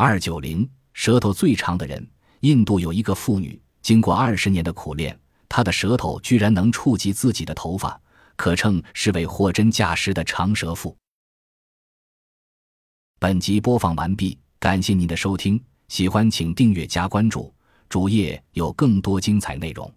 二九零舌头最长的人印度有一个妇女经过二十年的苦练她的舌头居然能触及自己的头发可称是位货真价实的长舌妇。本集播放完毕感谢您的收听喜欢请订阅加关注主页有更多精彩内容。